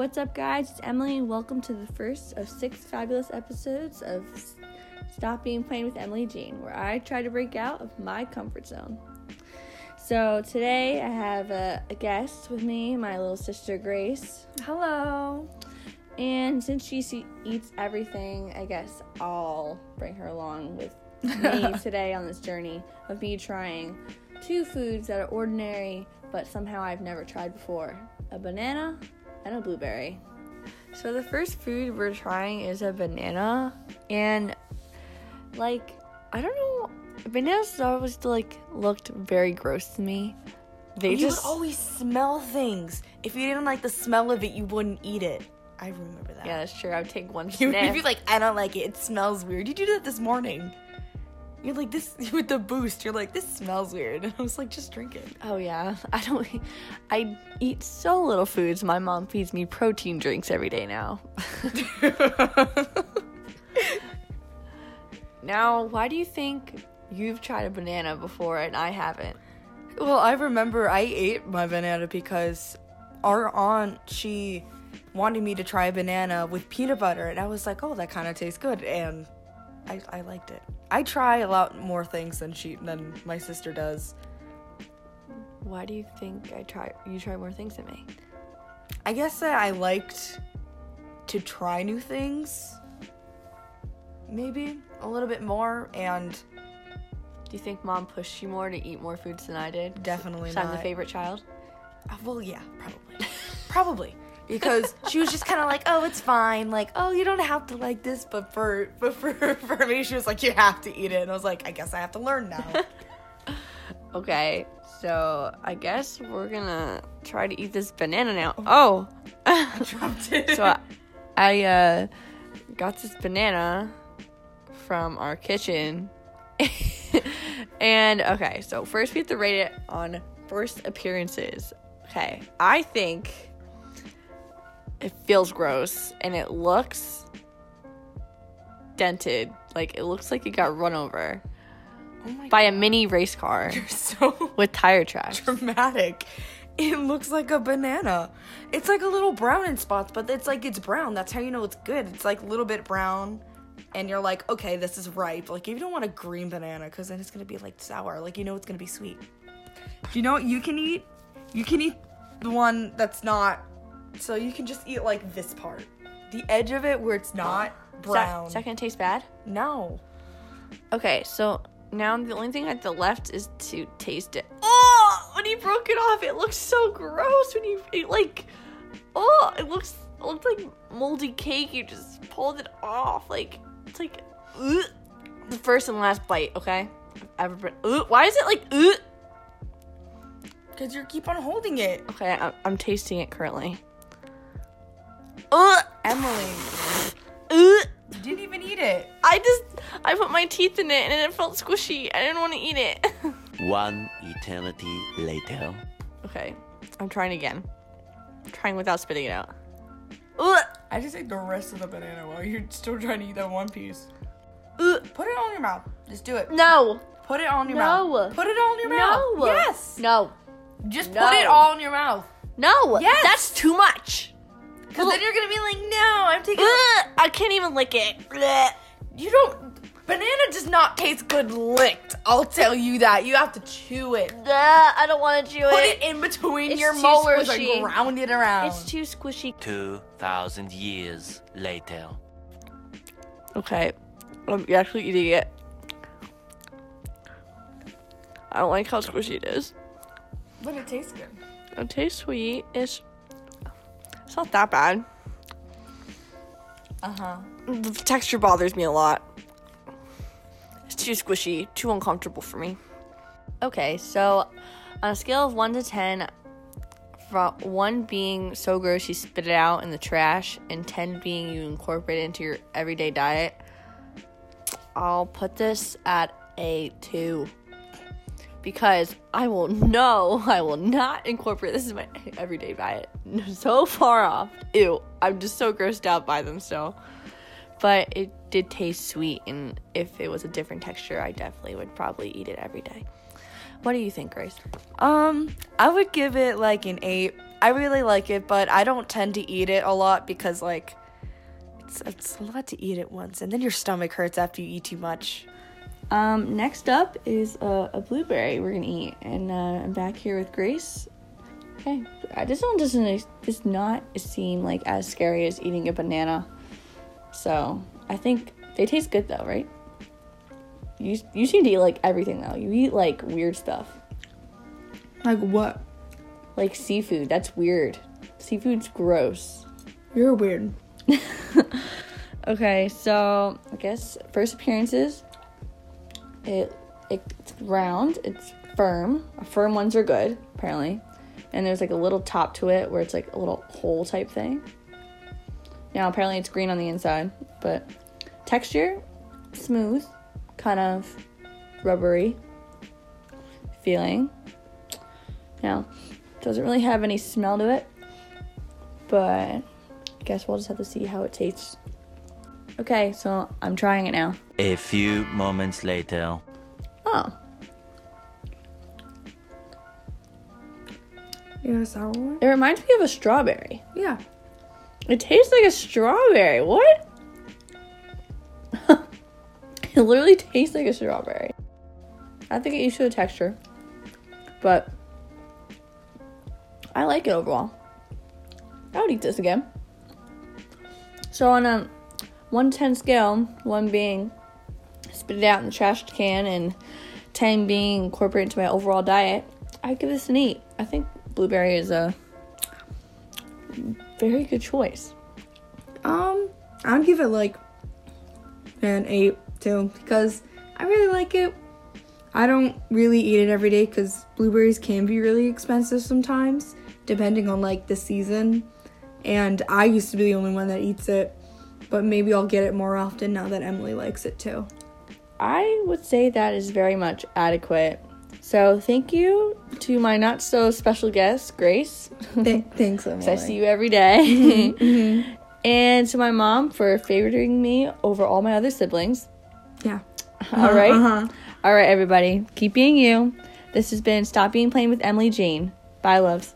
What's up, guys? It's Emily, and welcome to the first of six fabulous episodes of Stop Being Plain with Emily Jane, where I try to break out of my comfort zone. So, today I have a, a guest with me, my little sister Grace. Hello. And since she se- eats everything, I guess I'll bring her along with me today on this journey of me trying two foods that are ordinary but somehow I've never tried before a banana and a blueberry. So, the first food we're trying is a banana, and like, I don't know, bananas always like looked very gross to me. They you just would always smell things. If you didn't like the smell of it, you wouldn't eat it. I remember that. yeah, that's true. I would take one If You would be like, I don't like it. It smells weird. You do that this morning. You're like this with the boost. You're like, this smells weird. And I was like, just drink it. Oh yeah, I don't. I eat so little foods. My mom feeds me protein drinks every day now. now, why do you think you've tried a banana before and I haven't? Well, I remember I ate my banana because our aunt, she wanted me to try a banana with peanut butter. And I was like, oh, that kind of tastes good. And I, I liked it. I try a lot more things than she than my sister does. Why do you think I try? You try more things than me. I guess that I liked to try new things. Maybe a little bit more, and Do you think mom pushed you more to eat more foods than I did? definitely So I'm the favorite child. Uh, well, yeah, probably, probably because she was just kind of like, "Oh, it's fine. Like, oh, you don't have to like this." But for but for for me, she was like, "You have to eat it," and I was like, "I guess I have to learn now." Okay, so I guess we're gonna try to eat this banana now. Oh, I Dropped it. so I, I uh, got this banana from our kitchen, and okay, so first we have to rate it on first appearances. Okay, I think it feels gross and it looks dented, like it looks like it got run over oh by a mini race car you're so with tire tracks. dramatic. It looks like a banana. It's like a little brown in spots, but it's like it's brown. That's how you know it's good. It's like a little bit brown, and you're like, okay, this is ripe. Like you don't want a green banana because then it's gonna be like sour. Like you know it's gonna be sweet. You know what you can eat? You can eat the one that's not. So you can just eat like this part, the edge of it where it's not brown. Is that gonna taste bad? no. Okay, so now the only thing at the left is to taste it. Oh, when you broke it off, it looks so gross. When you it like, oh, it looks it looked like moldy cake. You just pulled it off. Like it's like, ugh. the first and last bite. Okay, I've ever been. Ugh. Why is it like? Ugh? Because you keep on holding it. Okay, I, I'm tasting it currently. Ugh. Emily, Ugh. you didn't even eat it. I just I put my teeth in it and it felt squishy. I didn't want to eat it. One eternity later. okay, I'm trying again. I'm trying without spitting it out. Ugh. I just ate the rest of the banana while you're still trying to eat that one piece. Ugh. Put it on your mouth. Just do it. No. Put it on your No. mouth. Put it on your mouth. No. Yes. No. Just No. put it all in your mouth. No. Yes. That's too much. Because then you're gonna be like, no, I'm taking. Ugh. I can't even lick it. Blech. You don't. Banana does not taste good licked. I'll tell you that. You have to chew it. Ugh, I don't want to chew Put it. Put it in between It's your molars squishy. and ground it around. It's too squishy. 2,000 years later. Okay. I'm actually eating it. I don't like how squishy it is. but it tastes good. It tastes sweet. It's it's not that bad. Uh huh. The texture bothers me a lot. It's too squishy, too uncomfortable for me. Okay, so on a scale of 1 to 10, from 1 being so gross you spit it out in the trash, and 10 being you incorporate it into your everyday diet, I'll put this at a 2. Because I will know I will not incorporate this in my everyday diet. So far off. Ew. I'm just so grossed out by them still but it did taste sweet and if it was a different texture i definitely would probably eat it every day what do you think grace Um, I would give it like an eight. I really like it, but I don't tend to eat it a lot because like it's it's a lot to eat at once, and then your stomach hurts after you eat too much. Um, next up is a, a blueberry we're gonna eat, and uh, I'm back here with Grace. Okay, uh, this one doesn't does not seem like as scary as eating a banana. So I think they taste good though, right? You you seem to eat like everything though. You eat like weird stuff, Like what? like seafood. That's weird. Seafood's gross. You're weird. Okay, so I guess first appearances. It it's round. It's firm. Firm ones are good apparently, and there's like a little top to it where it's like a little hole type thing. Now apparently it's green on the inside, but texture smooth, kind of rubbery feeling. Now doesn't really have any smell to it, but I guess we'll just have to see how it tastes. Okay, so I'm trying it now. A few moments later. Oh. You want a sour one? It reminds me of a strawberry. Yeah. It tastes like a strawberry. What? it literally tastes like a strawberry. I think it used to the texture. But I like it overall. I would eat this again. So on a 1 to 10 scale, 1 being spit it out in the trash can and 10 being incorporated into my overall diet, I give this an 8. I think blueberry is a very good choice. Um, I'd give it like an 8 too because I really like it. I don't really eat it every day because blueberries can be really expensive sometimes, depending on like the season. And I used to be the only one that eats it but maybe I'll get it more often now that Emily likes it too. I would say that is very much adequate. So thank you to my not so special guest, Grace. Th- thanks, Emily. I see you every day. Mm-hmm, mm-hmm. and to my mom for favoring me over all my other siblings. Yeah. All right. Uh-huh, uh-huh. All right, everybody. Keep being you. This has been Stop Being Plain with Emily Jane. Bye, loves.